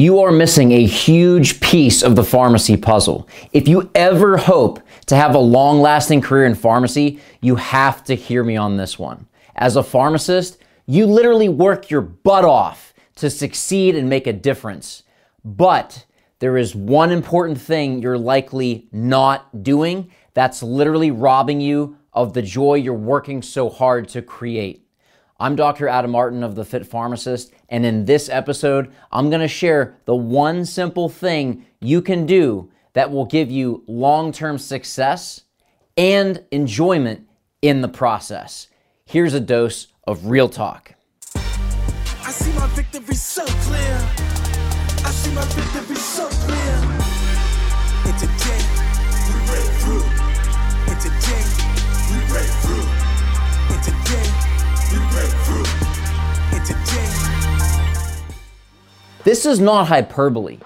you are missing a huge piece of the pharmacy puzzle. If you ever hope to have a long lasting career in pharmacy, you have to hear me on this one. As a pharmacist, you literally work your butt off to succeed and make a difference. But there is one important thing you're likely not doing that's literally robbing you of the joy you're working so hard to create. I'm Dr. Adam Martin of The Fit Pharmacist, and in this episode, I'm gonna share the one simple thing you can do that will give you long term success and enjoyment in the process. Here's a dose of real talk. I see my victory so clear. I see my victory so clear. We break through. We break through. This is not hyperbole.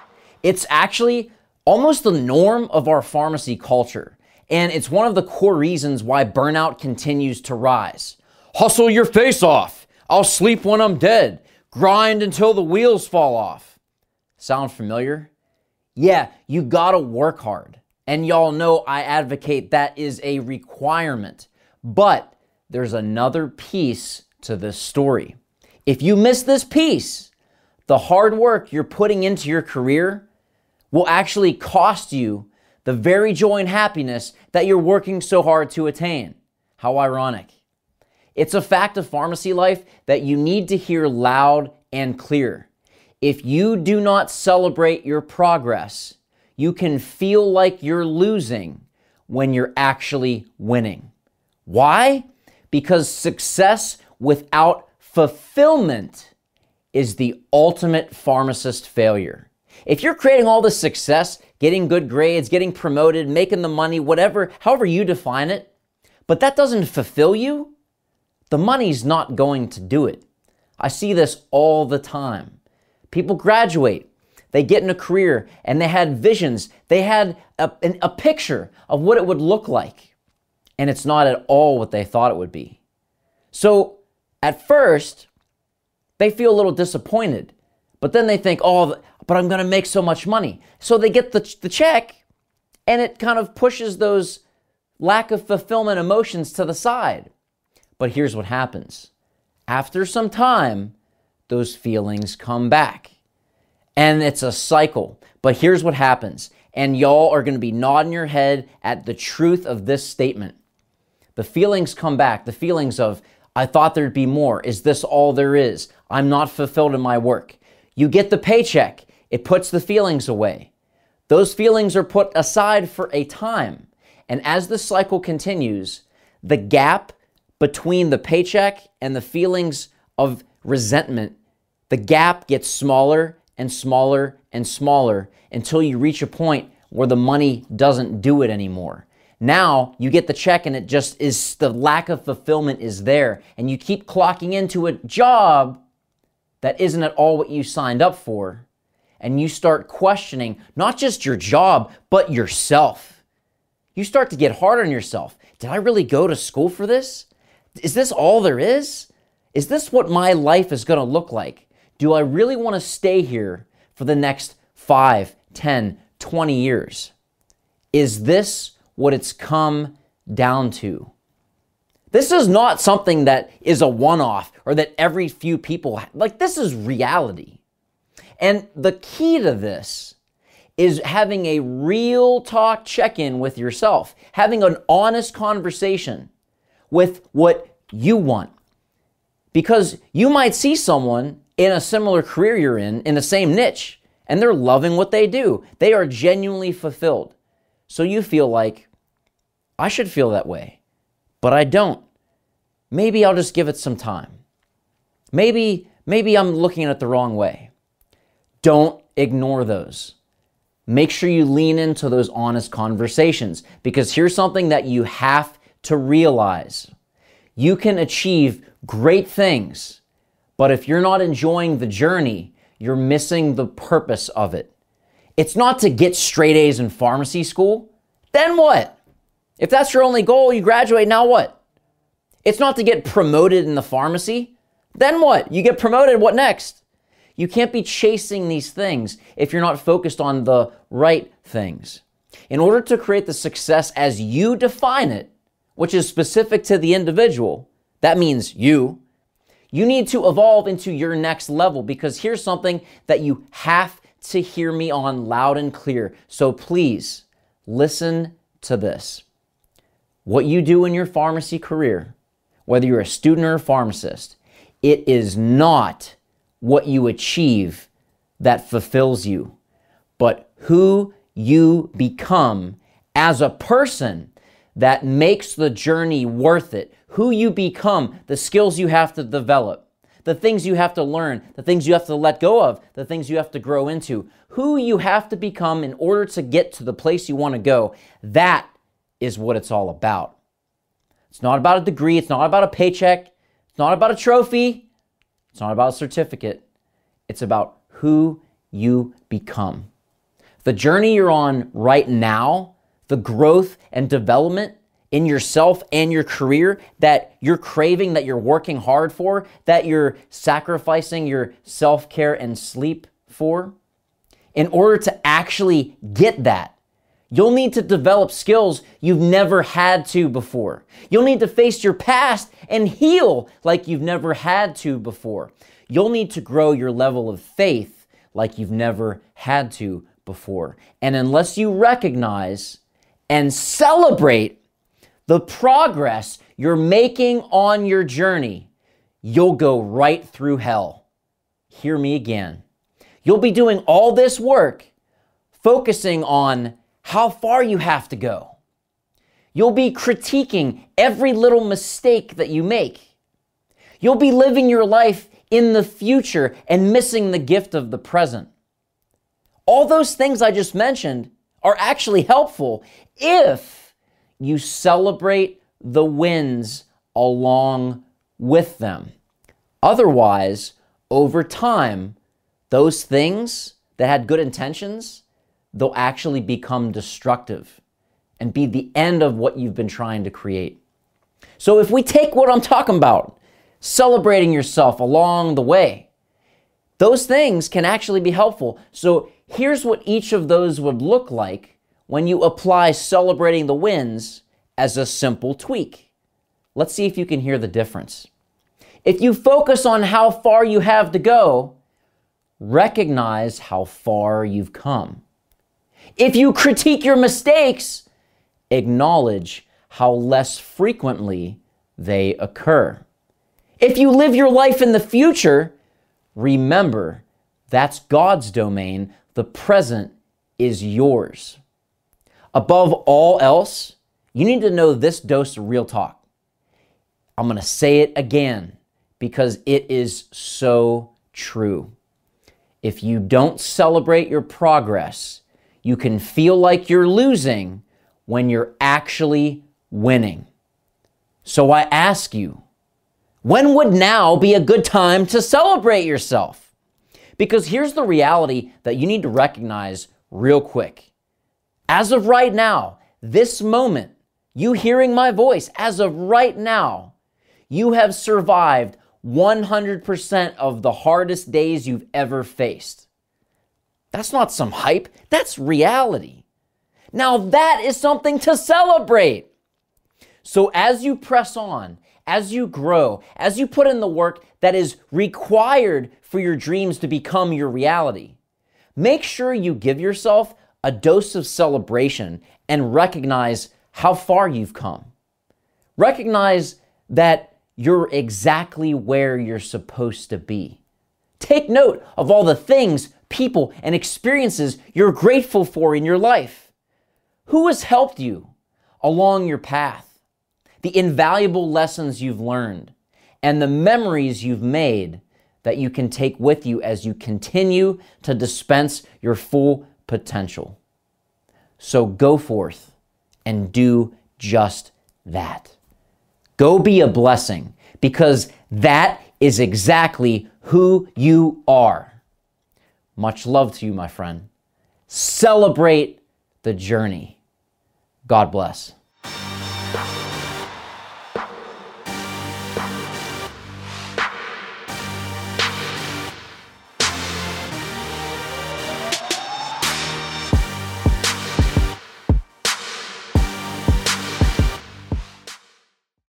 It's actually almost the norm of our pharmacy culture. And it's one of the core reasons why burnout continues to rise. Hustle your face off. I'll sleep when I'm dead. Grind until the wheels fall off. Sound familiar? Yeah, you gotta work hard. And y'all know I advocate that is a requirement. But there's another piece to this story. If you miss this piece, the hard work you're putting into your career will actually cost you the very joy and happiness that you're working so hard to attain. How ironic. It's a fact of pharmacy life that you need to hear loud and clear. If you do not celebrate your progress, you can feel like you're losing when you're actually winning. Why? Because success without fulfillment is the ultimate pharmacist failure. If you're creating all this success, getting good grades, getting promoted, making the money, whatever, however you define it, but that doesn't fulfill you, the money's not going to do it. I see this all the time. People graduate, they get in a career, and they had visions, they had a, a picture of what it would look like and it's not at all what they thought it would be. So at first, they feel a little disappointed, but then they think, oh, but I'm going to make so much money. So they get the, the check, and it kind of pushes those lack of fulfillment emotions to the side. But here's what happens after some time, those feelings come back. And it's a cycle. But here's what happens. And y'all are going to be nodding your head at the truth of this statement the feelings come back the feelings of, I thought there'd be more. Is this all there is? I'm not fulfilled in my work. You get the paycheck, it puts the feelings away. Those feelings are put aside for a time. And as the cycle continues, the gap between the paycheck and the feelings of resentment, the gap gets smaller and smaller and smaller until you reach a point where the money doesn't do it anymore. Now you get the check and it just is the lack of fulfillment is there. And you keep clocking into a job that isn't at all what you signed up for. And you start questioning not just your job, but yourself. You start to get hard on yourself. Did I really go to school for this? Is this all there is? Is this what my life is going to look like? Do I really want to stay here for the next 5, 10, 20 years? Is this what it's come down to. This is not something that is a one off or that every few people, like, this is reality. And the key to this is having a real talk check in with yourself, having an honest conversation with what you want. Because you might see someone in a similar career you're in, in the same niche, and they're loving what they do. They are genuinely fulfilled. So you feel like, I should feel that way, but I don't. Maybe I'll just give it some time. Maybe, maybe I'm looking at it the wrong way. Don't ignore those. Make sure you lean into those honest conversations because here's something that you have to realize. You can achieve great things, but if you're not enjoying the journey, you're missing the purpose of it. It's not to get straight A's in pharmacy school. Then what? If that's your only goal, you graduate, now what? It's not to get promoted in the pharmacy. Then what? You get promoted, what next? You can't be chasing these things if you're not focused on the right things. In order to create the success as you define it, which is specific to the individual, that means you, you need to evolve into your next level because here's something that you have to hear me on loud and clear. So please listen to this. What you do in your pharmacy career, whether you're a student or a pharmacist, it is not what you achieve that fulfills you, but who you become as a person that makes the journey worth it. Who you become, the skills you have to develop, the things you have to learn, the things you have to let go of, the things you have to grow into, who you have to become in order to get to the place you want to go. That is what it's all about. It's not about a degree, it's not about a paycheck, it's not about a trophy, it's not about a certificate. It's about who you become. The journey you're on right now, the growth and development in yourself and your career that you're craving, that you're working hard for, that you're sacrificing your self care and sleep for, in order to actually get that, you'll need to develop skills you've never had to before. You'll need to face your past and heal like you've never had to before. You'll need to grow your level of faith like you've never had to before. And unless you recognize and celebrate the progress you're making on your journey, you'll go right through hell. Hear me again. You'll be doing all this work focusing on how far you have to go. You'll be critiquing every little mistake that you make. You'll be living your life in the future and missing the gift of the present. All those things I just mentioned are actually helpful if you celebrate the wins along with them. Otherwise, over time, those things that had good intentions, they'll actually become destructive and be the end of what you've been trying to create. So if we take what I'm talking about, celebrating yourself along the way, those things can actually be helpful. So here's what each of those would look like when you apply celebrating the wins as a simple tweak. Let's see if you can hear the difference. If you focus on how far you have to go, recognize how far you've come. If you critique your mistakes, acknowledge how less frequently they occur. If you live your life in the future, remember that's God's domain. The present is yours. Above all else, you need to know this dose of real talk. I'm going to say it again because it is so true. If you don't celebrate your progress, you can feel like you're losing when you're actually winning. So I ask you, when would now be a good time to celebrate yourself? Because here's the reality that you need to recognize real quick. As of right now, this moment, you hearing my voice, as of right now, you have survived 100% of the hardest days you've ever faced. That's not some hype, that's reality. Now, that is something to celebrate. So, as you press on, as you grow, as you put in the work that is required for your dreams to become your reality, make sure you give yourself a dose of celebration and recognize how far you've come. Recognize that you're exactly where you're supposed to be. Take note of all the things, people, and experiences you're grateful for in your life. Who has helped you along your path? The invaluable lessons you've learned and the memories you've made that you can take with you as you continue to dispense your full potential. So go forth and do just that. Go be a blessing because that is exactly who you are. Much love to you, my friend. Celebrate the journey. God bless.